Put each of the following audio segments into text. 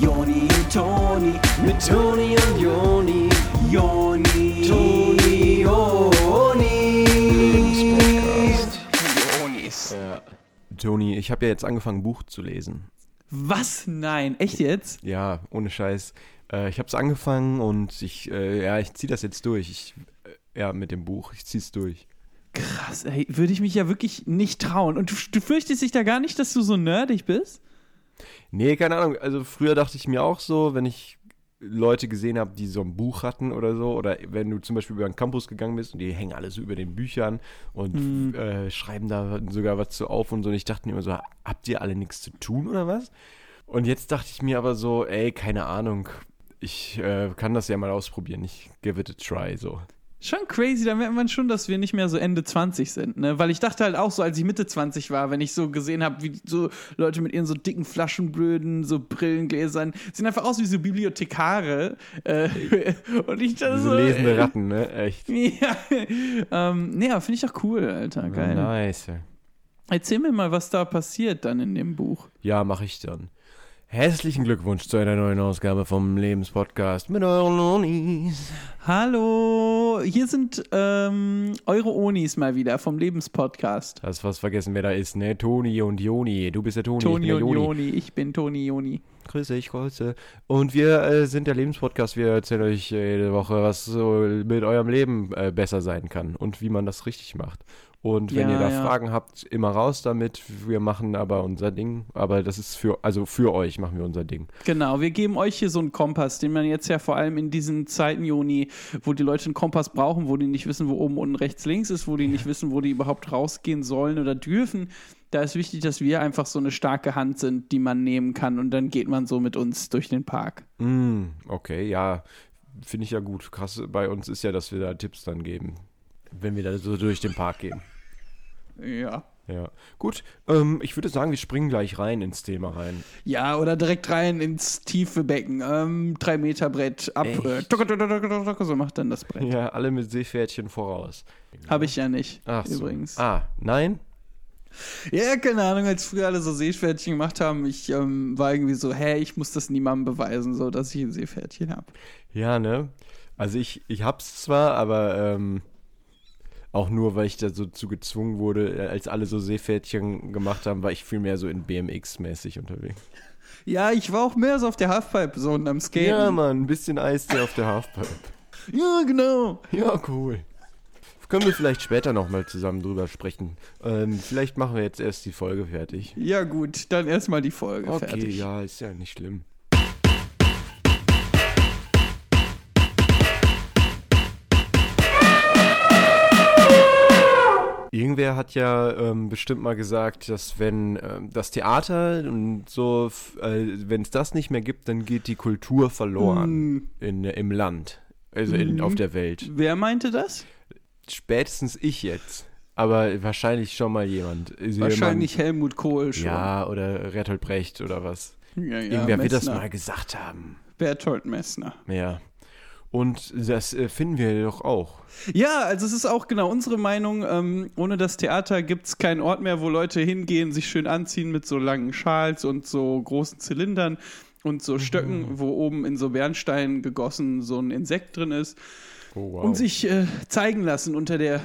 Joni und Toni, mit Toni und Joni, Joni, Toni, Joni. Jonis. Ja. Toni, ich habe ja jetzt angefangen, ein Buch zu lesen. Was? Nein, echt jetzt? Ja, ohne Scheiß. Äh, ich habe es angefangen und ich, äh, ja, ich ziehe das jetzt durch. Ich, äh, ja, mit dem Buch. Ich ziehe es durch. Krass, ey, würde ich mich ja wirklich nicht trauen. Und du, du fürchtest dich da gar nicht, dass du so nerdig bist? Nee, keine Ahnung. Also früher dachte ich mir auch so, wenn ich Leute gesehen habe, die so ein Buch hatten oder so, oder wenn du zum Beispiel über den Campus gegangen bist und die hängen alle so über den Büchern und äh, schreiben da sogar was zu auf und so. Und ich dachte mir immer so, habt ihr alle nichts zu tun oder was? Und jetzt dachte ich mir aber so, ey, keine Ahnung. Ich äh, kann das ja mal ausprobieren. Ich give it a try, so. Schon crazy, da merkt man schon, dass wir nicht mehr so Ende 20 sind, ne? Weil ich dachte halt auch so, als ich Mitte 20 war, wenn ich so gesehen habe, wie so Leute mit ihren so dicken Flaschenblöden, so Brillengläsern, sehen einfach aus wie so Bibliothekare. Äh, und ich dachte Diese so. lesende Ratten, ne? Echt. Ja, ähm, nee, aber finde ich doch cool, Alter. Geil. Nice. Erzähl mir mal, was da passiert dann in dem Buch. Ja, mache ich dann. Herzlichen Glückwunsch zu einer neuen Ausgabe vom Lebenspodcast mit euren Onis. Hallo, hier sind ähm, eure Onis mal wieder vom Lebenspodcast. Hast fast vergessen, wer da ist, ne? Toni und Joni. Du bist der Toni, Toni ich und bin der Joni, ich bin Toni Joni. Grüße, ich grüße. Und wir äh, sind der Lebenspodcast. Wir erzählen euch jede Woche, was so mit eurem Leben äh, besser sein kann und wie man das richtig macht. Und wenn Ja, ihr da ja. Fragen habt, immer raus damit. Wir machen aber unser Ding. Aber das ist für, also für euch machen wir unser Ding. Genau, wir geben euch hier so einen Kompass, den man jetzt ja vor allem in diesen Zeiten, Juni, wo die Leute einen Kompass brauchen, wo die nicht wissen, wo oben, unten, rechts, links ist, wo die nicht wissen, wo die überhaupt rausgehen sollen oder dürfen. Da ist wichtig, dass wir einfach so eine starke Hand sind, die man nehmen kann und dann geht man so mit uns durch den Park. Mm, okay, ja. Finde ich ja gut. Krass bei uns ist ja, dass wir da Tipps dann geben. Wenn wir da so durch den Park gehen. Ja. Ja. Gut, ähm, ich würde sagen, wir springen gleich rein ins Thema rein. Ja, oder direkt rein ins tiefe Becken. Ähm, drei Meter Brett ab. Äh, so macht dann das Brett. Ja, alle mit Seepferdchen voraus. Habe ich ja nicht. Ach so. übrigens. Ah, nein? Ja, keine Ahnung, als früher alle so Seepferdchen gemacht haben, ich ähm, war irgendwie so, hä, ich muss das niemandem beweisen, so dass ich ein Seepferdchen habe. Ja, ne? Also ich, ich hab's zwar, aber ähm, auch nur, weil ich da so zu gezwungen wurde, äh, als alle so Seepferdchen gemacht haben, war ich viel mehr so in BMX-mäßig unterwegs. Ja, ich war auch mehr so auf der Halfpipe so und am Skaten. Ja, Mann, ein bisschen Eistee auf der Halfpipe. ja genau. Ja, cool. Können wir vielleicht später nochmal zusammen drüber sprechen. Ähm, vielleicht machen wir jetzt erst die Folge fertig. Ja gut, dann erstmal die Folge Okay, fertig. ja, ist ja nicht schlimm. Irgendwer hat ja ähm, bestimmt mal gesagt, dass wenn ähm, das Theater und so, äh, wenn es das nicht mehr gibt, dann geht die Kultur verloren Mm. in, im Land, also in, Mhm. auf der Welt. Wer meinte das? Spätestens ich jetzt, aber wahrscheinlich schon mal jemand. Wahrscheinlich Helmut Kohl jemand, schon. Ja, oder Bertolt Brecht oder was. ja, ja Irgendwer wird das Messner. mal gesagt haben. Berthold Messner. Ja. Und das äh, finden wir doch auch. Ja, also es ist auch genau unsere Meinung. Ähm, ohne das Theater gibt es keinen Ort mehr, wo Leute hingehen, sich schön anziehen mit so langen Schals und so großen Zylindern und so Stöcken, wo oben in so Bernstein gegossen so ein Insekt drin ist. Oh, wow. Und sich äh, zeigen lassen unter der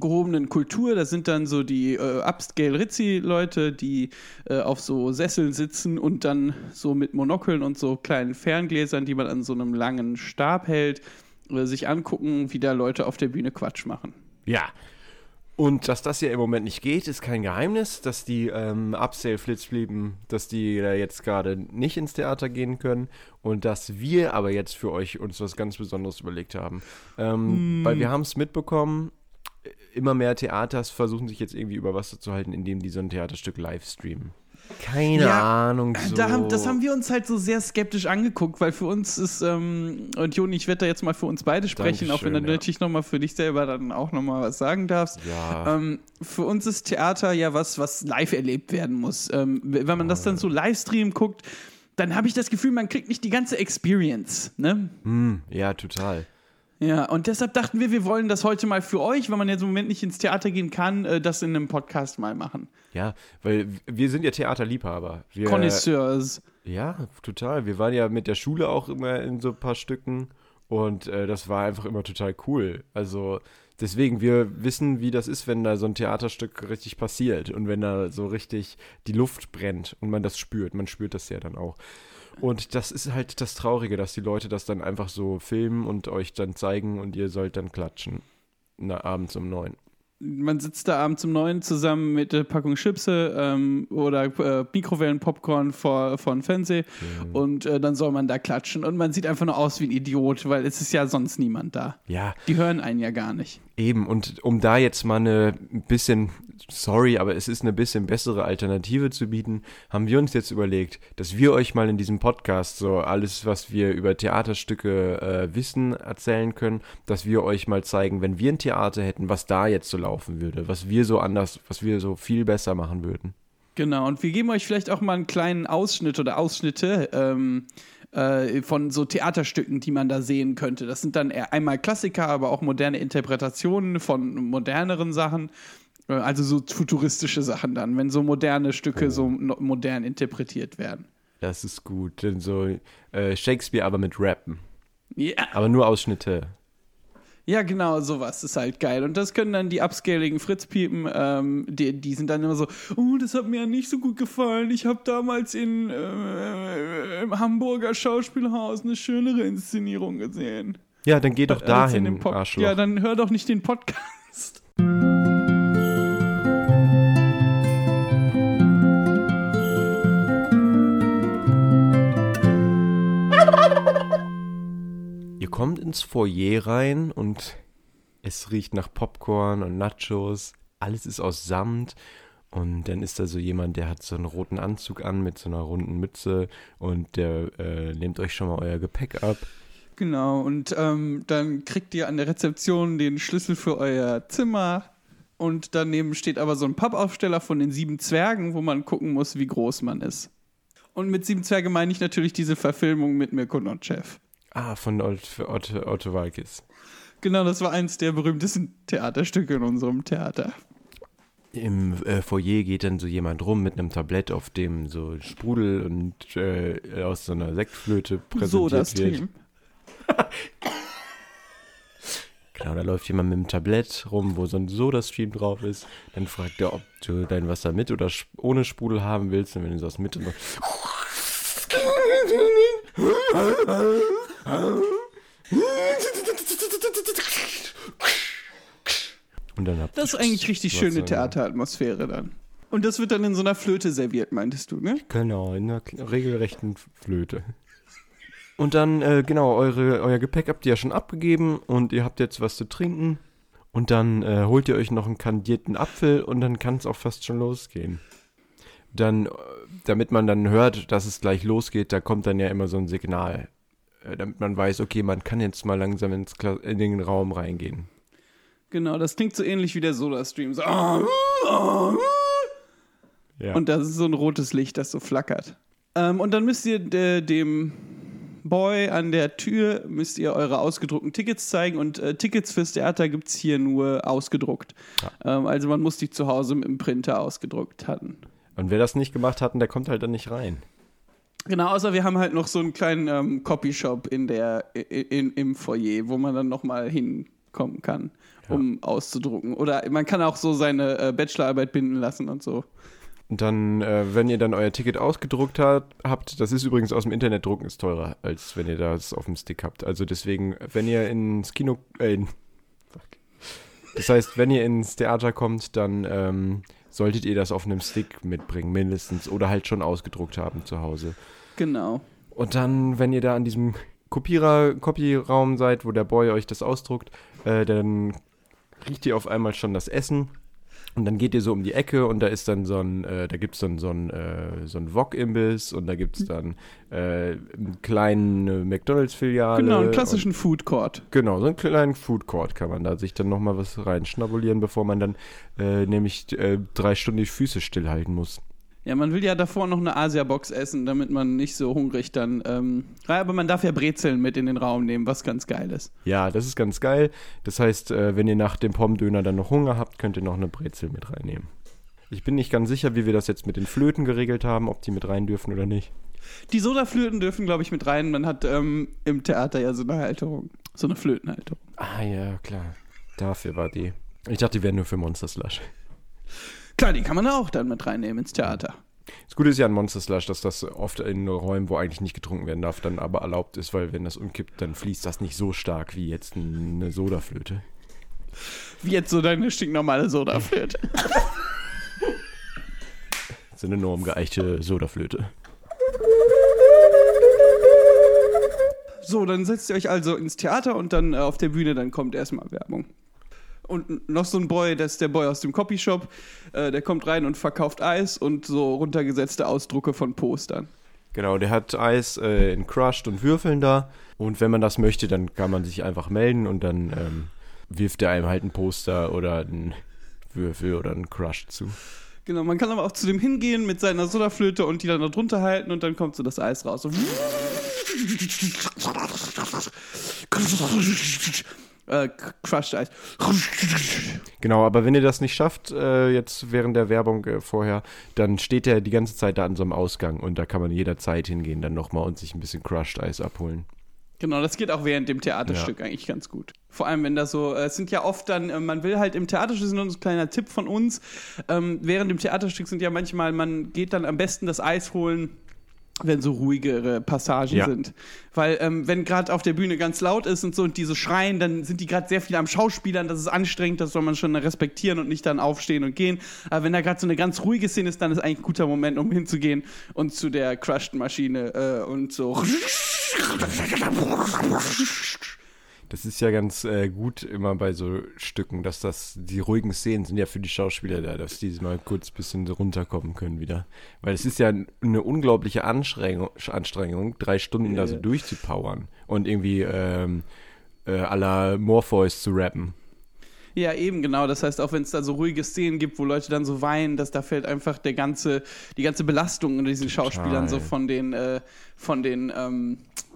gehobenen Kultur. Das sind dann so die äh, Upscale-Rizzi-Leute, die äh, auf so Sesseln sitzen und dann so mit Monokeln und so kleinen Ferngläsern, die man an so einem langen Stab hält, äh, sich angucken, wie da Leute auf der Bühne Quatsch machen. Ja. Und dass das ja im Moment nicht geht, ist kein Geheimnis, dass die ähm, Upsale-Flitzblieben, dass die da jetzt gerade nicht ins Theater gehen können und dass wir aber jetzt für euch uns was ganz Besonderes überlegt haben. Ähm, Weil wir haben es mitbekommen, immer mehr Theaters versuchen sich jetzt irgendwie über Wasser zu halten, indem die so ein Theaterstück live streamen. Keine Ja, Ahnung. So. Da haben, das haben wir uns halt so sehr skeptisch angeguckt, weil für uns ist, ähm, und Joni, ich werde da jetzt mal für uns beide sprechen, auch wenn du Dankeschön, ja. natürlich nochmal für dich selber dann auch nochmal was sagen darfst. Ja. Ähm, für uns ist Theater ja was, was live erlebt werden muss. Ähm, wenn man das dann so Livestream guckt, dann habe ich das Gefühl, man kriegt nicht die ganze Experience. Ne? Hm, ja, total. Ja, und deshalb dachten wir, wir wollen das heute mal für euch, weil man jetzt im Moment nicht ins Theater gehen kann, äh, das in einem Podcast mal machen. Ja, weil wir sind ja Theaterliebhaber. Wir, Connoisseurs. Ja, total. Wir waren ja mit der Schule auch immer in so ein paar Stücken und äh, das war einfach immer total cool. Also deswegen, wir wissen, wie das ist, wenn da so ein Theaterstück richtig passiert und wenn da so richtig die Luft brennt und man das spürt. Man spürt das ja dann auch. Und das ist halt das Traurige, dass die Leute das dann einfach so filmen und euch dann zeigen und ihr sollt dann klatschen. Na, abends um neun. Man sitzt da abends um neun zusammen mit der Packung Chipse ähm, oder äh, Mikrowellenpopcorn vor, vor dem Fernseher und äh, dann soll man da klatschen und man sieht einfach nur aus wie ein Idiot, weil es ist ja sonst niemand da. Ja, Die hören einen ja gar nicht. Eben, und um da jetzt mal eine bisschen, sorry, aber es ist eine bisschen bessere Alternative zu bieten, haben wir uns jetzt überlegt, dass wir euch mal in diesem Podcast so alles, was wir über Theaterstücke äh, wissen, erzählen können, dass wir euch mal zeigen, wenn wir ein Theater hätten, was da jetzt so laufen würde, was wir so anders, was wir so viel besser machen würden. Genau, und wir geben euch vielleicht auch mal einen kleinen Ausschnitt oder Ausschnitte ähm, äh, von so Theaterstücken, die man da sehen könnte. Das sind dann einmal Klassiker, aber auch moderne Interpretationen von moderneren Sachen. Äh, Also so futuristische Sachen dann, wenn so moderne Stücke so no modern interpretiert werden. Das ist gut, denn so äh, Shakespeare aber mit Rappen, Ja, aber nur Ausschnitte. ja, genau, sowas ist halt geil. Und das können dann die upscaligen Fritzpiepen, ähm, die, die sind dann immer so, oh, das hat mir ja nicht so gut gefallen. Ich habe damals in, äh, im Hamburger Schauspielhaus eine schönere Inszenierung gesehen. Ja, dann geh doch Als in dahin, Arschloch. Ja, dann hör doch nicht den Podcast. Kommt ins Foyer rein und es riecht nach Popcorn und Nachos. Alles ist aus Samt. Und dann ist da so jemand, der hat so einen roten Anzug an mit so einer runden Mütze und der äh, nehmt euch schon mal euer Gepäck ab. Genau, und ähm, dann kriegt ihr an der Rezeption den Schlüssel für euer Zimmer. Und daneben steht aber so ein Pappaufsteller von den sieben Zwergen, wo man gucken muss, wie groß man ist. Und mit sieben Zwerge meine ich natürlich diese Verfilmung mit Mirko Notchev. Ah, von Ot- Otto, Otto Walkes. Genau, das war eins der berühmtesten Theaterstücke in unserem Theater. Im äh, Foyer geht dann so jemand rum mit einem Tablett, auf dem so Sprudel und äh, aus so einer Sektflöte präsentiert So, das wird. Team. Genau, da läuft jemand mit dem Tablett rum, wo so ein Soda-Stream drauf ist. Dann fragt er, ob du dein Wasser mit oder ohne Sprudel haben willst. Und wenn du das mit und und dann habt Das ist eigentlich richtig schöne Theateratmosphäre dann. Und das wird dann in so einer Flöte serviert, meintest du, ne? Genau, in einer regelrechten Flöte. Und dann, äh, genau, eure, euer Gepäck habt ihr ja schon abgegeben und ihr habt jetzt was zu trinken. Und dann äh, holt ihr euch noch einen kandierten Apfel und dann kann es auch fast schon losgehen. Dann, äh, damit man dann hört, dass es gleich losgeht, da kommt dann ja immer so ein Signal. Äh, damit man weiß, okay, man kann jetzt mal langsam ins Kla in den Raum reingehen. Genau, das klingt so ähnlich wie der Soda-Stream. So, ah, ah, Ja. Und das ist so ein rotes Licht, das so flackert. Ähm, und dann müsst ihr äh, dem Boy an der Tür müsst ihr eure ausgedruckten Tickets zeigen und äh, Tickets fürs Theater gibt es hier nur ausgedruckt. Ähm, also man muss die zu Hause mit dem Printer ausgedruckt hatten. und wer das nicht gemacht hat, der kommt halt dann nicht rein. Genau, außer wir haben halt noch so einen kleinen ähm, Copyshop in der, in, im Foyer, wo man dann nochmal hinkommen kann, um auszudrucken. Oder man kann auch so seine äh, Bachelorarbeit binden lassen und so. Und dann, äh, wenn ihr dann euer Ticket ausgedruckt hat, habt, das ist übrigens aus dem Internet drucken, ist teurer, als wenn ihr das auf dem Stick habt. Also deswegen, wenn ihr ins Kino, äh, in, fuck. das heißt, wenn ihr ins Theater kommt, dann ähm, solltet ihr das auf einem Stick mitbringen, mindestens, oder halt schon ausgedruckt haben zu Hause. Genau. Und dann, wenn ihr da an diesem Kopierer, Copyraum seid, wo der Boy euch das ausdruckt, äh, dann riecht ihr auf einmal schon das Essen. Und dann geht ihr so um die Ecke und da ist dann so ein, äh, da gibt's dann so ein, äh, so ein Wok-Imbiss und da gibt's dann äh, einen kleinen äh, McDonalds-Filiale. Genau, einen klassischen Food Court. Und, genau, so einen kleinen Food Court kann man da sich dann nochmal was reinschnabulieren, bevor man dann äh, nämlich äh, drei Stunden die Füße stillhalten muss. Ja, man will ja davor noch eine Asia-Box essen, damit man nicht so hungrig dann. Ähm, aber man darf ja Brezeln mit in den Raum nehmen, was ganz geil ist. Ja, das ist ganz geil. Das heißt, äh, wenn ihr nach dem Pommdöner dann noch Hunger habt, könnt ihr noch eine Brezel mit reinnehmen. Ich bin nicht ganz sicher, wie wir das jetzt mit den Flöten geregelt haben, ob die mit rein dürfen oder nicht. Die Sodaflöten dürfen, glaube ich, mit rein. Man hat ähm, im Theater ja so eine Halterung. So eine Flötenhalterung. Ah ja, klar. Dafür war die. Ich dachte, die wären nur für Monster Slush. Klar, die kann man auch dann mit reinnehmen ins Theater. Das Gute ist ja an Monster Slush, dass das oft in Räumen, wo eigentlich nicht getrunken werden darf, dann aber erlaubt ist, weil wenn das umkippt, dann fließt das nicht so stark wie jetzt eine Sodaflöte. Wie jetzt so deine stinknormale Sodaflöte. Das ist eine enorm geeichte Sodaflöte. So, dann setzt ihr euch also ins Theater und dann äh, auf der Bühne, dann kommt erstmal Werbung. Und noch so ein Boy, das ist der Boy aus dem Copyshop, äh, der kommt rein und verkauft Eis und so runtergesetzte Ausdrucke von Postern. Genau, der hat Eis äh, in Crushed und Würfeln da. Und wenn man das möchte, dann kann man sich einfach melden und dann ähm, wirft er einem halt ein Poster oder einen Würfel oder einen Crush zu. Genau, man kann aber auch zu dem hingehen mit seiner Sodaflöte und die dann da drunter halten und dann kommt so das Eis raus. So. Äh, crushed Eis. Genau, aber wenn ihr das nicht schafft, äh, jetzt während der Werbung äh, vorher, dann steht er die ganze Zeit da an so einem Ausgang und da kann man jederzeit hingehen, dann nochmal und sich ein bisschen Crushed Eis abholen. Genau, das geht auch während dem Theaterstück eigentlich ganz gut. Vor allem, wenn da so, äh, es sind ja oft dann, äh, man will halt im Theaterstück, das ist nur ein kleiner Tipp von uns, ähm, während dem Theaterstück sind ja manchmal, man geht dann am besten das Eis holen, wenn so ruhigere Passagen Ja. sind. Weil ähm, wenn gerade auf der Bühne ganz laut ist und so und diese schreien, dann sind die gerade sehr viel am Schauspielern, das ist anstrengend, das soll man schon respektieren und nicht dann aufstehen und gehen. Aber wenn da gerade so eine ganz ruhige Szene ist, dann ist eigentlich ein guter Moment, um hinzugehen und zu der Crushed-Maschine äh, und so. Das ist ja ganz äh, gut immer bei so Stücken, dass das, die ruhigen Szenen sind ja für die Schauspieler da, dass die mal kurz ein bisschen runterkommen können wieder. Weil es ist ja eine unglaubliche Anstrengung, Anstrengung drei Stunden da so durchzupowern und irgendwie ähm, äh, à la Morpheus zu rappen. Ja, eben genau. Das heißt, auch wenn es da so ruhige Szenen gibt, wo Leute dann so weinen, dass da fällt einfach der ganze, die ganze Belastung unter diesen Schauspielern so von den, äh, von den, ähm, äh,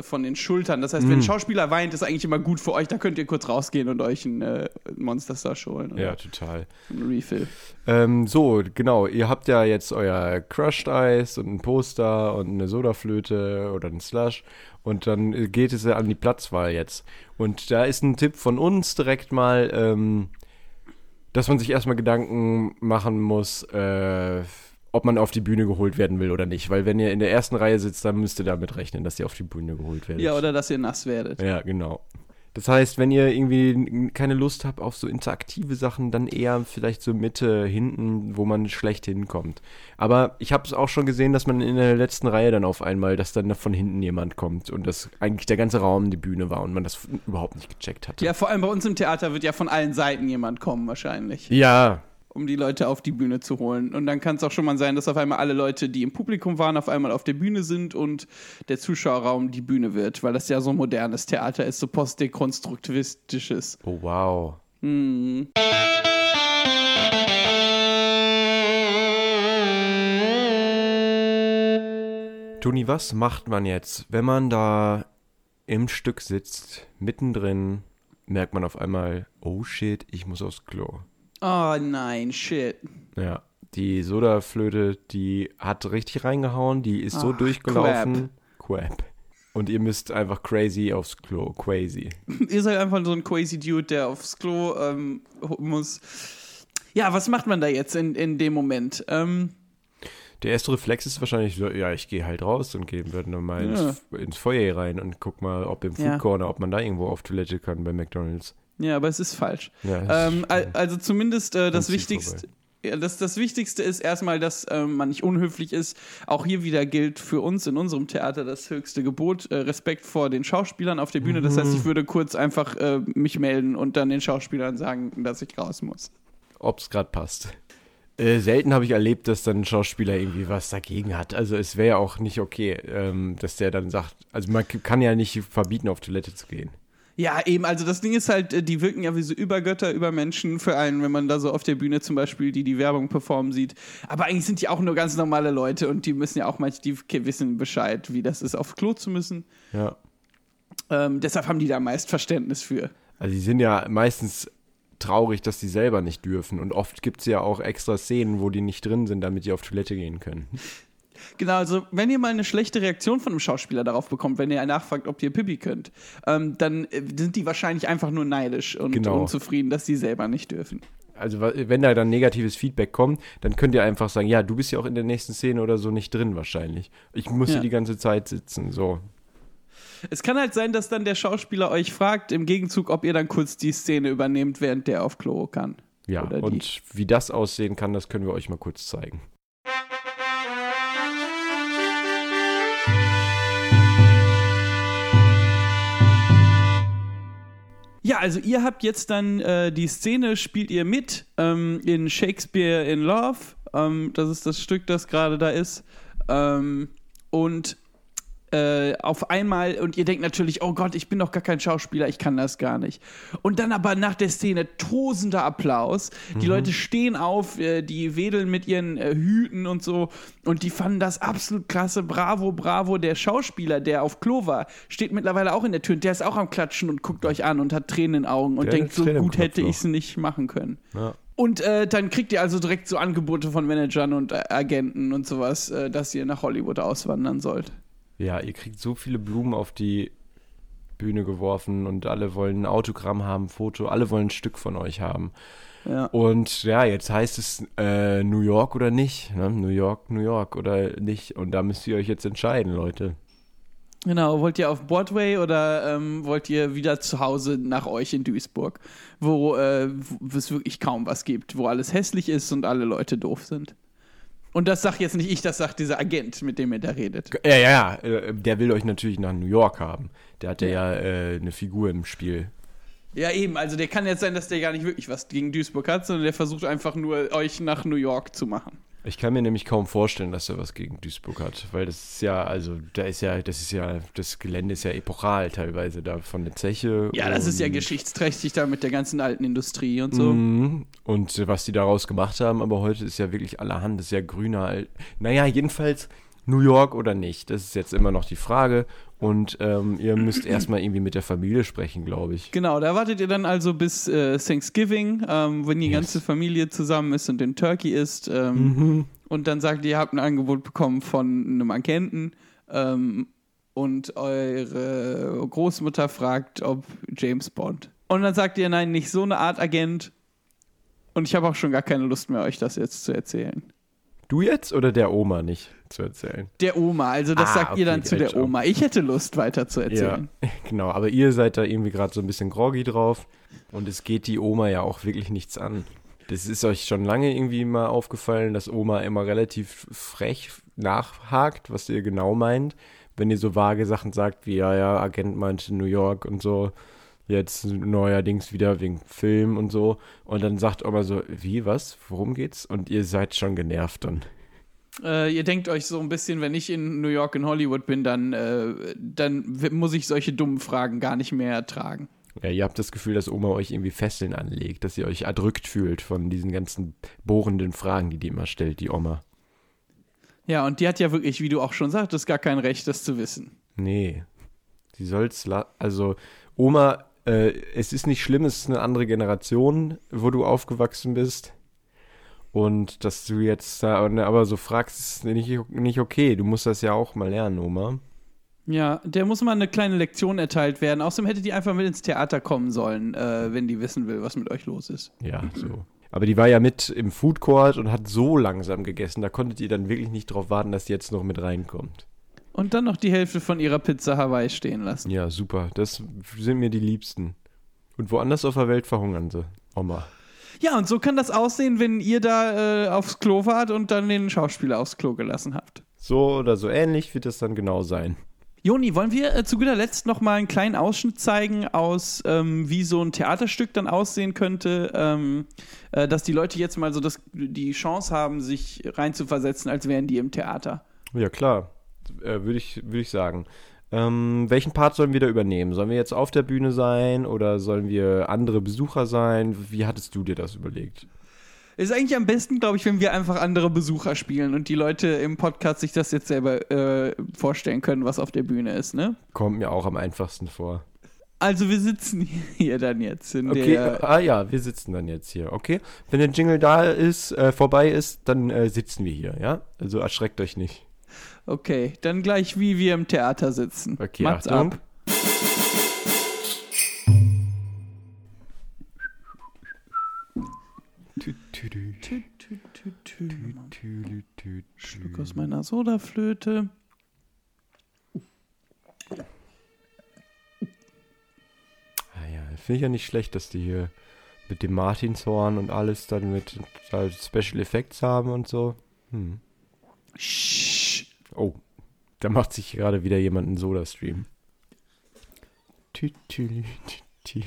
von den Schultern. Das heißt, wenn ein Schauspieler weint, ist eigentlich immer gut für euch. Da könnt ihr kurz rausgehen und euch ein äh, Monster Star holen Ja, total. ein Refill. Ähm, so, genau. Ihr habt ja jetzt euer Crushed Eis und ein Poster und eine Sodaflöte oder ein Slush. Und dann äh, geht es ja an die Platzwahl jetzt. Und da ist ein Tipp von uns direkt mal, ähm, dass man sich erstmal Gedanken machen muss, äh, ob man auf die Bühne geholt werden will oder nicht. Weil wenn ihr in der ersten Reihe sitzt, dann müsst ihr damit rechnen, dass ihr auf die Bühne geholt werdet. Ja, oder dass ihr nass werdet. Ja, genau. Das heißt, wenn ihr irgendwie keine Lust habt auf so interaktive Sachen, dann eher vielleicht so Mitte, hinten, wo man schlecht hinkommt. Aber ich habe es auch schon gesehen, dass man in der letzten Reihe dann auf einmal, dass dann von hinten jemand kommt und dass eigentlich der ganze Raum die Bühne war und man das überhaupt nicht gecheckt hatte. Ja, vor allem bei uns im Theater wird ja von allen Seiten jemand kommen wahrscheinlich. Ja, um die Leute auf die Bühne zu holen. Und dann kann es auch schon mal sein, dass auf einmal alle Leute, die im Publikum waren, auf einmal auf der Bühne sind und der Zuschauerraum die Bühne wird, weil das ja so ein modernes Theater ist, so postdekonstruktivistisches. Oh, wow. Hm. Toni, was macht man jetzt, wenn man da im Stück sitzt, mittendrin, merkt man auf einmal, oh shit, ich muss aufs Klo. Oh nein, shit. Ja, die Sodaflöte, die hat richtig reingehauen, die ist so Ach, durchgelaufen. Quap. Und ihr müsst einfach crazy aufs Klo. Crazy. Ihr seid einfach so ein crazy Dude, der aufs Klo ähm, muss. Ja, was macht man da jetzt in, in dem Moment? Ähm, Der erste Reflex ist wahrscheinlich so, ja, ich gehe halt raus und gehe würde nochmal Ja. ins, ins Foyer rein und guck mal, ob im Food Ja. Corner, ob man da irgendwo auf Toilette kann bei McDonalds. Ja, aber es ist falsch. Ja, Ähm, ist- al- also zumindest äh, das Wichtigste. Ja, das, das Wichtigste ist erstmal, dass ähm, man nicht unhöflich ist. Auch hier wieder gilt für uns in unserem Theater das höchste Gebot, äh, Respekt vor den Schauspielern auf der Bühne. Das heißt, ich würde kurz einfach äh, mich melden und dann den Schauspielern sagen, dass ich raus muss. ob es gerade passt. Äh, selten habe ich erlebt, dass dann ein Schauspieler irgendwie was dagegen hat. Also es wäre ja auch nicht okay, ähm, dass der dann sagt, also man kann ja nicht verbieten, auf Toilette zu gehen. Ja, eben, also das Ding ist halt, äh, die wirken ja wie so Übergötter, über Menschen, für einen, wenn man da so auf der Bühne zum Beispiel die die Werbung performen sieht. Aber eigentlich sind die auch nur ganz normale Leute und die müssen ja auch manchmal, die wissen Bescheid, wie das ist, aufs Klo zu müssen. Ja. Ähm, deshalb haben die da meist Verständnis für. Also die sind ja meistens traurig, dass die selber nicht dürfen. Und oft gibt es ja auch extra Szenen, wo die nicht drin sind, damit die auf Toilette gehen können. Genau, also wenn ihr mal eine schlechte Reaktion von einem Schauspieler darauf bekommt, wenn ihr nachfragt, ob ihr Pipi könnt, ähm, dann äh, sind die wahrscheinlich einfach nur neidisch und Genau. unzufrieden, dass sie selber nicht dürfen. Also wenn da dann negatives Feedback kommt, dann könnt ihr einfach sagen, ja, du bist ja auch in der nächsten Szene oder so nicht drin wahrscheinlich. Ich muss Ja. hier die ganze Zeit sitzen, so. Es kann halt sein, dass dann der Schauspieler euch fragt, im Gegenzug, ob ihr dann kurz die Szene übernehmt, während der auf Klo kann. Ja, und wie das aussehen kann, das können wir euch mal kurz zeigen. Ja, also ihr habt jetzt dann äh, die Szene, spielt ihr mit ähm, in Shakespeare in Love. Ähm, das ist das Stück, das gerade da ist. Ähm, und äh, auf einmal, und ihr denkt natürlich, oh Gott, ich bin doch gar kein Schauspieler, ich kann das gar nicht. Und dann aber nach der Szene tosender Applaus. Die Leute stehen auf, äh, die wedeln mit ihren äh, Hüten und so. Und die fanden das absolut klasse. Bravo, bravo. Der Schauspieler, der auf Klo war, steht mittlerweile auch in der Tür und der ist auch am Klatschen und guckt euch an und hat Tränen in den Augen und Der denkt, so gut hätte ich es nicht machen können. Ja. Und äh, dann kriegt ihr also direkt so Angebote von Managern und äh, Agenten und sowas, äh, dass ihr nach Hollywood auswandern sollt. Ja, ihr kriegt so viele Blumen auf die Bühne geworfen und alle wollen ein Autogramm haben, ein Foto, alle wollen ein Stück von euch haben. Ja. Und ja, jetzt heißt es äh, New York oder nicht. Ne? New York, New York oder nicht. Und da müsst ihr euch jetzt entscheiden, Leute. Genau, wollt ihr auf Broadway oder ähm, wollt ihr wieder zu Hause nach euch in Duisburg, wo, äh, wo es wirklich kaum was gibt, wo alles hässlich ist und alle Leute doof sind? Und das sagt jetzt nicht ich, das sagt dieser Agent, mit dem ihr da redet. Ja, ja, ja. äh, Der will euch natürlich nach New York haben. Der hat ja, ja äh, eine Figur im Spiel. Ja, eben, also der kann jetzt sein, dass der gar nicht wirklich was gegen Duisburg hat, sondern der versucht einfach nur, euch nach New York zu machen. Ich kann mir nämlich kaum vorstellen, dass er was gegen Duisburg hat, weil das ist ja, also da ist ja, das ist ja, das Gelände ist ja epochal teilweise da von der Zeche. Ja, das ist ja geschichtsträchtig da mit der ganzen alten Industrie und so. Mhm. Und äh, was die daraus gemacht haben, aber heute ist ja wirklich allerhand, das ist ja grüner. Naja, jedenfalls New York oder nicht, das ist jetzt immer noch die Frage. Und ähm, ihr müsst erstmal irgendwie mit der Familie sprechen, glaube ich. Genau, da wartet ihr dann also bis äh, Thanksgiving, ähm, wenn die Yes. ganze Familie zusammen ist und den Turkey isst. Ähm, Und dann sagt ihr, ihr habt ein Angebot bekommen von einem Agenten. Ähm, und eure Großmutter fragt, ob James Bond. Und dann sagt ihr, nein, nicht so eine Art Agent. Und ich habe auch schon gar keine Lust mehr, euch das jetzt zu erzählen. Du jetzt oder der Oma nicht zu erzählen? Der Oma, also das Ah, sagt ihr dann okay, zu der auch. Oma. Ich hätte Lust, weiter zu erzählen. Ja, genau. Aber ihr seid da irgendwie gerade so ein bisschen groggy drauf. Und es geht die Oma ja auch wirklich nichts an. Das ist euch schon lange irgendwie mal aufgefallen, dass Oma immer relativ frech nachhakt, was ihr genau meint. Wenn ihr so vage Sachen sagt wie, ja, ja, Agent meinte New York und so. Jetzt neuerdings wieder wegen Film und so. Und dann sagt Oma so, wie, was, worum geht's? Und ihr seid schon genervt dann. Äh, ihr denkt euch so ein bisschen, wenn ich in New York in Hollywood bin, dann, äh, dann muss ich solche dummen Fragen gar nicht mehr ertragen. Ja, ihr habt das Gefühl, dass Oma euch irgendwie Fesseln anlegt, dass ihr euch erdrückt fühlt von diesen ganzen bohrenden Fragen, die die immer stellt, die Oma. Ja, und die hat ja wirklich, wie du auch schon sagtest, gar kein Recht, das zu wissen. Nee. Sie soll's also Oma, äh, es ist nicht schlimm, es ist eine andere Generation, wo du aufgewachsen bist. Und dass du jetzt da aber so fragst, ist nicht, nicht okay. Du musst das ja auch mal lernen, Oma. Ja, der muss mal eine kleine Lektion erteilt werden. Außerdem hätte die einfach mit ins Theater kommen sollen, äh, wenn die wissen will, was mit euch los ist. Ja, so. Aber die war ja mit im Food Court und hat so langsam gegessen. Da konntet ihr dann wirklich nicht drauf warten, dass die jetzt noch mit reinkommt. Und dann noch die Hälfte von ihrer Pizza Hawaii stehen lassen. Ja, super. Das sind mir die Liebsten. Und woanders auf der Welt verhungern sie. Oma. Ja, und so kann das aussehen, wenn ihr da äh, aufs Klo wart und dann den Schauspieler aufs Klo gelassen habt. So oder so ähnlich wird das dann genau sein. Joni, wollen wir äh, zu guter Letzt noch mal einen kleinen Ausschnitt zeigen aus, ähm, wie so ein Theaterstück dann aussehen könnte, ähm, äh, dass die Leute jetzt mal so das, die Chance haben, sich reinzuversetzen, als wären die im Theater. Ja, klar. Äh, Würde ich, würd ich sagen. Ähm, welchen Part sollen wir da übernehmen? Sollen wir jetzt auf der Bühne sein oder sollen wir andere Besucher sein? Wie hattest du dir das überlegt? Ist eigentlich am besten, glaube ich, wenn wir einfach andere Besucher spielen und die Leute im Podcast sich das jetzt selber äh, vorstellen können, was auf der Bühne ist, ne? Kommt mir auch am einfachsten vor. Also wir sitzen hier dann jetzt in Okay, der. ah ja, wir sitzen dann jetzt hier, okay? Wenn der Jingle da ist, äh, vorbei ist, dann äh, sitzen wir hier, ja? Also erschreckt euch nicht. Okay, dann gleich wie wir im Theater sitzen. Okay, Achtung. ab. Schluck aus meiner Sodaflöte. Ah ja, finde ich ja nicht schlecht, dass die hier mit dem Martinshorn und alles dann mit äh, Special Effects haben und so. Hm. Sch. Oh, da macht sich gerade wieder jemand einen Soda-Stream. Tü, tü, tü, tü.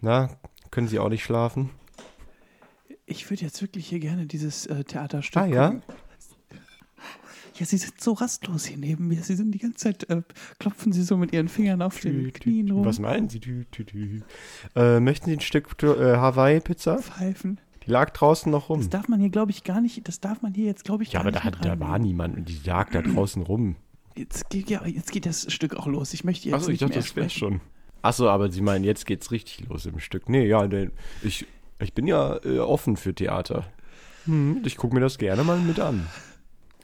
Na, können Sie auch nicht schlafen? Ich würde jetzt wirklich hier gerne dieses äh, Theaterstück. Ah, ja? gucken. Ja, sie sind so rastlos hier neben mir. Sie sind die ganze Zeit, äh, klopfen sie so mit ihren Fingern auf den Knien rum. Was meinen Sie? Tü, tü, tü. Äh, möchten Sie ein Stück äh, Hawaii-Pizza? Pfeifen. Lag draußen noch rum. Das darf man hier, glaube ich, gar nicht. Das darf man hier jetzt, glaube ich, Ja, gar aber nicht da, mit hat, da war niemand und die lag da draußen rum. Jetzt geht, ja, jetzt geht das Stück auch los. Ich möchte jetzt Achso, ich dachte, das wäre schon. Achso, aber Sie meinen, jetzt geht's richtig los im Stück. Nee, ja, denn ich, ich bin ja äh, offen für Theater. Hm, ich gucke mir das gerne mal mit an.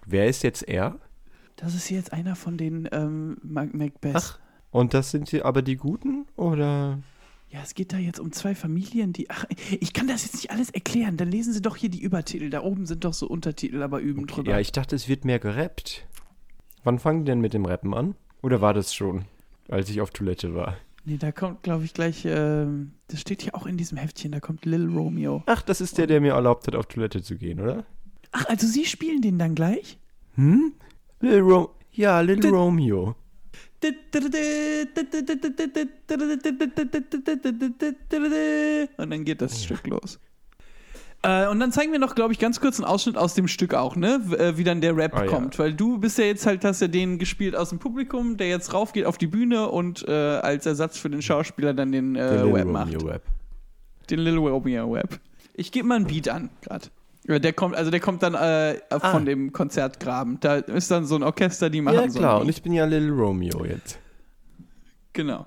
Wer ist jetzt er? Das ist jetzt einer von den ähm, Mac- Macbeth. Ach. Und das sind sie aber die Guten? Oder? Ja, es geht da jetzt um zwei Familien, die. Ach, ich kann das jetzt nicht alles erklären. Dann lesen Sie doch hier die Übertitel. Da oben sind doch so Untertitel, aber üben drüber. Ja, ich dachte, es wird mehr gerappt. Wann fangen die denn mit dem Rappen an? Oder war das schon, als ich auf Toilette war? Nee, da kommt, glaube ich, gleich. Ähm, das steht hier auch in diesem Heftchen. Da kommt Lil Romeo. Ach, das ist der, der mir erlaubt hat, auf Toilette zu gehen, oder? Ach, also Sie spielen den dann gleich? Hm? Lil Ro ja, Lil D- Romeo. Und dann geht das Stück los. Äh, und dann zeigen wir noch, glaube ich, ganz kurz einen Ausschnitt aus dem Stück auch, ne? Äh, Wie dann der Rap Ah, ja. kommt. Weil du bist ja jetzt halt, hast ja den gespielt aus dem Publikum, der jetzt raufgeht auf die Bühne und äh, als Ersatz für den Schauspieler dann den äh, Lil Rap macht. Romeo Rap. Den Lil Romeo Rap. Ich gebe mal einen Beat an, gerade. Der kommt, also der kommt dann äh, von dem Konzertgraben. Da ist dann so ein Orchester, die machen Ja, so klar. ein Und ich bin ja Lil Romeo jetzt. Genau.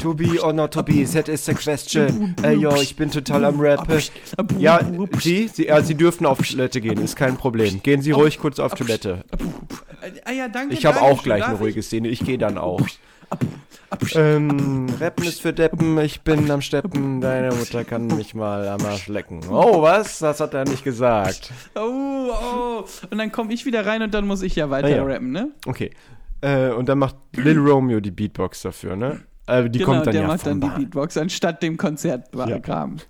To be or not to be, that is the question. Ey, yo, ich bin total am Rap. Ja, Sie, Sie, ja, Sie dürfen auf Toilette gehen, ist kein Problem. Gehen Sie ruhig kurz auf Toilette. Ah ja, danke. Ich habe auch gleich eine ruhige Szene, ich gehe dann auch. Ähm, Rappen ist für Deppen, ich bin am Steppen, deine Mutter kann mich mal am Arsch lecken. Oh, was? Das hat er nicht gesagt. Oh, oh. Und dann komme ich wieder rein und dann muss ich ja weiter Ah, ja. rappen, ne? Okay. Äh, und dann macht Lil Romeo die Beatbox dafür, ne? Äh, die genau, kommt dann der ja macht dann die Bahn. Beatbox anstatt dem Konzertgraben.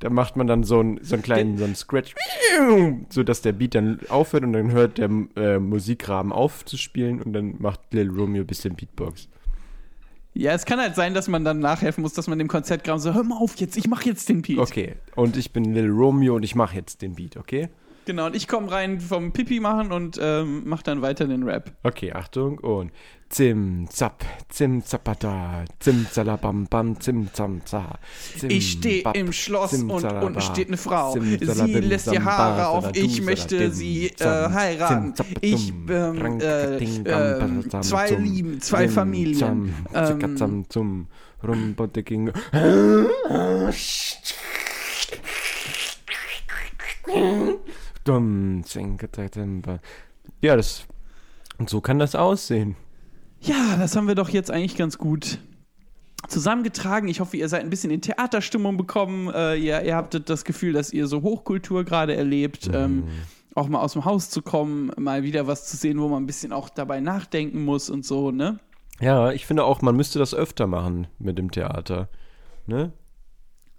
Da macht man dann so ein, so einen kleinen so einen Scratch, so dass der Beat dann aufhört und dann hört der äh, Musikrahmen auf zu spielen und dann macht Lil Romeo ein bisschen Beatbox. Ja, es kann halt sein, dass man dann nachhelfen muss, dass man dem Konzertgraben so, hör mal auf jetzt, ich mache jetzt den Beat. Okay, und ich bin Lil Romeo und ich mache jetzt den Beat, okay? Genau, und ich komme rein vom Pipi machen und ähm, mach dann weiter den Rap. Okay, Achtung und Zim, zap, zim, zapata, zim, zalabam, bam, zim, zam, za. Zim, Ich stehe im Schloss zim, und zalaba, unten steht eine Frau. zim, Sie zalabim, lässt die samba, Haare auf. Ich möchte sie äh, heiraten. Ich ähm, äh, bazam, zwei zum, Lieben, zwei zim, Familien. Ähm, Dumm, ba. Ja, das. Und so kann das aussehen. Ja, das haben wir doch jetzt eigentlich ganz gut zusammengetragen. Ich hoffe, ihr seid ein bisschen in Theaterstimmung bekommen. Äh, ihr, ihr habt das Gefühl, dass ihr so Hochkultur gerade erlebt. Ähm, auch mal aus dem Haus zu kommen, mal wieder was zu sehen, wo man ein bisschen auch dabei nachdenken muss und so, ne? Ja, ich finde auch, man müsste das öfter machen mit dem Theater. Ne?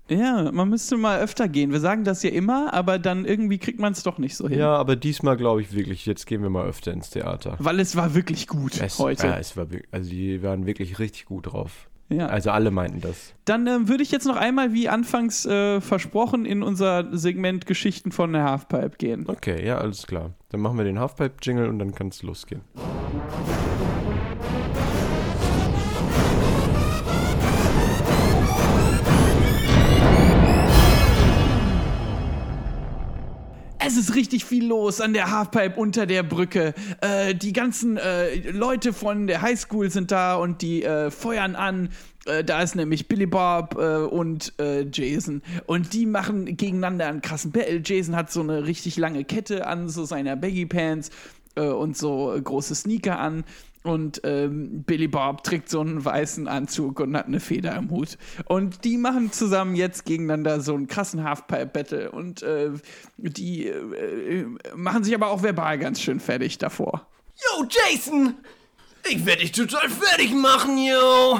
Ja, man müsste mal öfter gehen. Wir sagen das ja immer, aber dann irgendwie kriegt man es doch nicht so hin. Ja, aber diesmal glaube ich wirklich, jetzt gehen wir mal öfter ins Theater. Weil es war wirklich gut Es, heute. Ja, es war wirklich, also die waren wirklich richtig gut drauf. Ja. Also alle meinten das. Dann ähm, würde ich jetzt noch einmal, wie anfangs äh, versprochen, in unser Segment Geschichten von der Halfpipe gehen. Okay, ja, alles klar. Dann machen wir den Halfpipe-Jingle und dann kann es losgehen. Es ist richtig viel los an der Halfpipe unter der Brücke. Äh, die ganzen äh, Leute von der Highschool sind da und die äh, feuern an. Äh, da ist nämlich Billy Bob äh, und äh, Jason. Und die machen gegeneinander einen krassen Battle. Jason hat so eine richtig lange Kette an, so seiner Baggy Pants und so große Sneaker an. Und ähm, Billy Bob trägt so einen weißen Anzug und hat eine Feder im Hut. Und die machen zusammen jetzt gegeneinander so einen krassen Halfpipe-Battle. Und äh, die äh, äh, machen sich aber auch verbal ganz schön fertig davor. Yo, Jason! Ich werde dich total fertig machen, yo!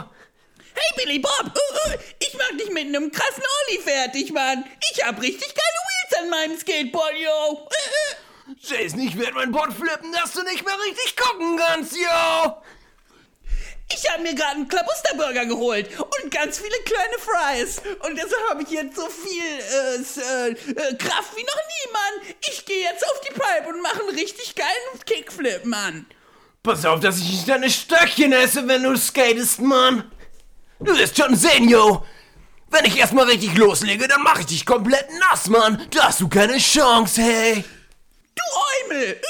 Hey Billy Bob, uh, uh, ich mach dich mit einem krassen Olli fertig, Mann. Ich hab richtig geile Wheels an meinem Skateboard, yo. Uh, uh. Jason, ich werde mein Board flippen, dass du nicht mehr richtig gucken kannst, yo! Ich habe mir gerade einen Klabusterburger geholt und ganz viele kleine Fries. Und deshalb habe ich jetzt so viel äh, äh, äh, Kraft wie noch nie, Mann. Ich gehe jetzt auf die Pipe und mache einen richtig geilen Kickflip, Mann. Pass auf, dass ich nicht deine Stöckchen esse, wenn du skatest, Mann! Du wirst schon sehen, yo! Wenn ich erstmal richtig loslege, dann mache ich dich komplett nass, Mann! Da hast du keine Chance, hey! Du Eumel.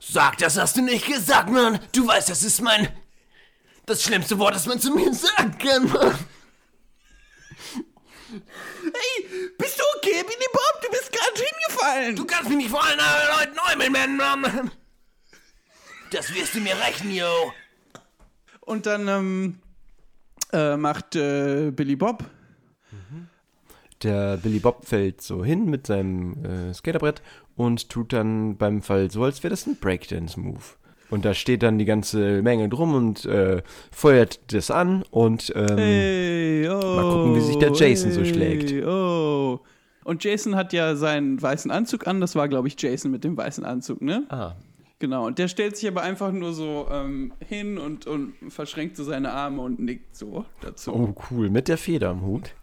Sag, das hast du nicht gesagt, Mann! Du weißt, das ist mein... Das schlimmste Wort, das man zu mir sagen kann, Mann! Hey, bist du okay, Billy Bob? Du bist gerade hingefallen. Du kannst mich nicht vor allen anderen Leuten Eumel nennen, Mann! Das wirst du mir rächen, yo! Und dann ähm, äh, macht äh, Billy Bob. Der Billy Bob fällt so hin mit seinem äh, Skaterbrett und tut dann beim Fall so, als wäre das ein Breakdance-Move. Und da steht dann die ganze Menge drum und äh, feuert das an und ähm, Hey, oh, Mal gucken, wie sich der Jason so hey, schlägt. Oh. Und Jason hat ja seinen weißen Anzug an. Das war, glaube ich, Jason mit dem weißen Anzug, ne? ah, Genau. Und der stellt sich aber einfach nur so ähm, hin und, und verschränkt so seine Arme und nickt so dazu. oh cool, mit der Feder am Hut.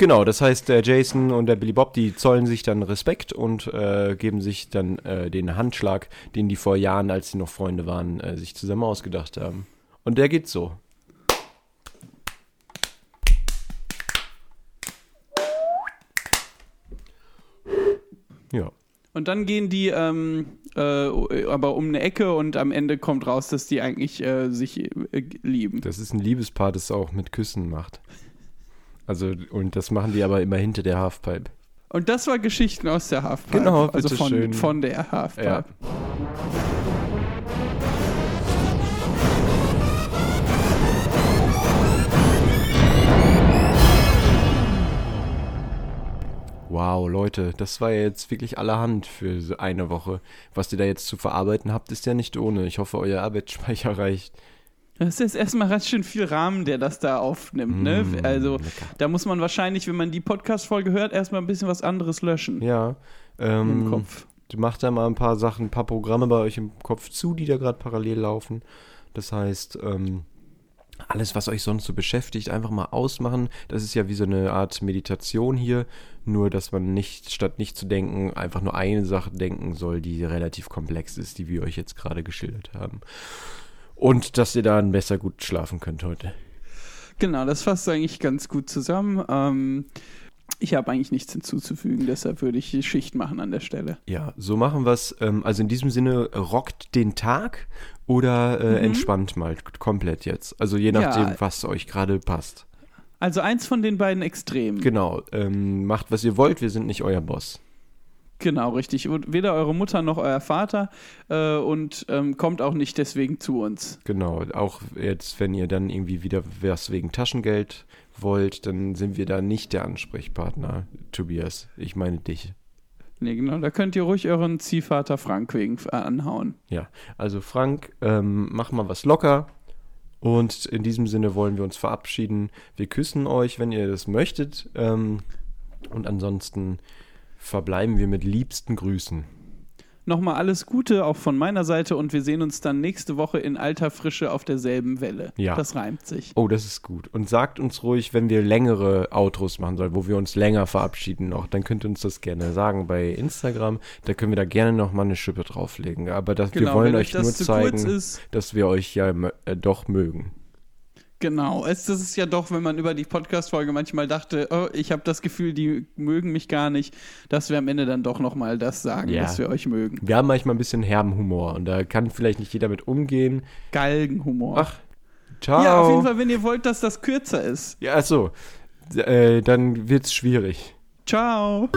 Genau, das heißt, der Jason und der Billy Bob, die zollen sich dann Respekt und äh, geben sich dann äh, den Handschlag, den die vor Jahren, als sie noch Freunde waren, äh, sich zusammen ausgedacht haben. Und der geht so. Ja. Und dann gehen die ähm, äh, aber um eine Ecke und am Ende kommt raus, dass die eigentlich äh, sich äh, lieben. Das ist ein Liebespaar, das auch mit Küssen macht. Also, und das machen die aber immer hinter der Halfpipe. Und das war Geschichten aus der Halfpipe. Genau, also von, bitteschön. von der Halfpipe. Ja. Wow, Leute, das war jetzt wirklich allerhand für so eine Woche. Was ihr da jetzt zu verarbeiten habt, ist ja nicht ohne. Ich hoffe, euer Arbeitsspeicher reicht. Das ist erstmal ganz schön viel Rahmen, der das da aufnimmt. Ne? Mm, Also lecker. da muss man wahrscheinlich, wenn man die Podcast-Folge hört, erstmal ein bisschen was anderes löschen Ja, ähm, im Kopf. macht da mal ein paar Sachen, ein paar Programme bei euch im Kopf zu, die da gerade parallel laufen. Das heißt, ähm, alles, was euch sonst so beschäftigt, einfach mal ausmachen. Das ist ja wie so eine Art Meditation hier, nur dass man nicht, statt nicht zu denken, einfach nur eine Sache denken soll, die relativ komplex ist, die wir euch jetzt gerade geschildert haben. Und dass ihr dann besser gut schlafen könnt heute. Genau, das fasst eigentlich ganz gut zusammen. Ähm, ich habe eigentlich nichts hinzuzufügen, deshalb würde ich die Schicht machen an der Stelle. Ja, so machen wir es. Ähm, also in diesem Sinne, rockt den Tag oder äh, entspannt mal komplett jetzt. Also je nachdem, Ja. was euch gerade passt. Also eins von den beiden Extremen. Genau, ähm, macht was ihr wollt, wir sind nicht euer Boss. Genau, richtig. Und weder eure Mutter noch euer Vater äh, und ähm, kommt auch nicht deswegen zu uns. Genau, auch jetzt, wenn ihr dann irgendwie wieder was wegen Taschengeld wollt, dann sind wir da nicht der Ansprechpartner, Tobias. Ich meine dich. Nee, genau, da könnt ihr ruhig euren Ziehvater Frank wegen äh, anhauen. Ja, also Frank, ähm, mach mal was locker. Und in diesem Sinne wollen wir uns verabschieden. Wir küssen euch, wenn ihr das möchtet. Ähm, und ansonsten verbleiben wir mit liebsten Grüßen. nochmal alles Gute auch von meiner Seite und wir sehen uns dann nächste Woche in alter Frische auf derselben Welle. Ja. Das reimt sich. Oh, das ist gut. Und sagt uns ruhig, wenn wir längere Outros machen sollen, wo wir uns länger verabschieden noch, dann könnt ihr uns das gerne sagen bei Instagram. Da können wir da gerne noch mal eine Schippe drauflegen. Aber das, wir Genau, wollen wenn euch nur zeigen, ist. dass wir euch ja äh, doch mögen. Genau, es, das ist ja doch, wenn man über die Podcast-Folge manchmal dachte, oh, ich habe das Gefühl, die mögen mich gar nicht, dass wir am Ende dann doch nochmal das sagen, Ja. dass wir euch mögen. Wir haben manchmal ein bisschen herben Humor und da kann vielleicht nicht jeder mit umgehen. Galgenhumor. Ach, ciao. ja, auf jeden Fall, wenn ihr wollt, dass das kürzer ist. Ja, achso. Äh, dann wird's schwierig. Ciao.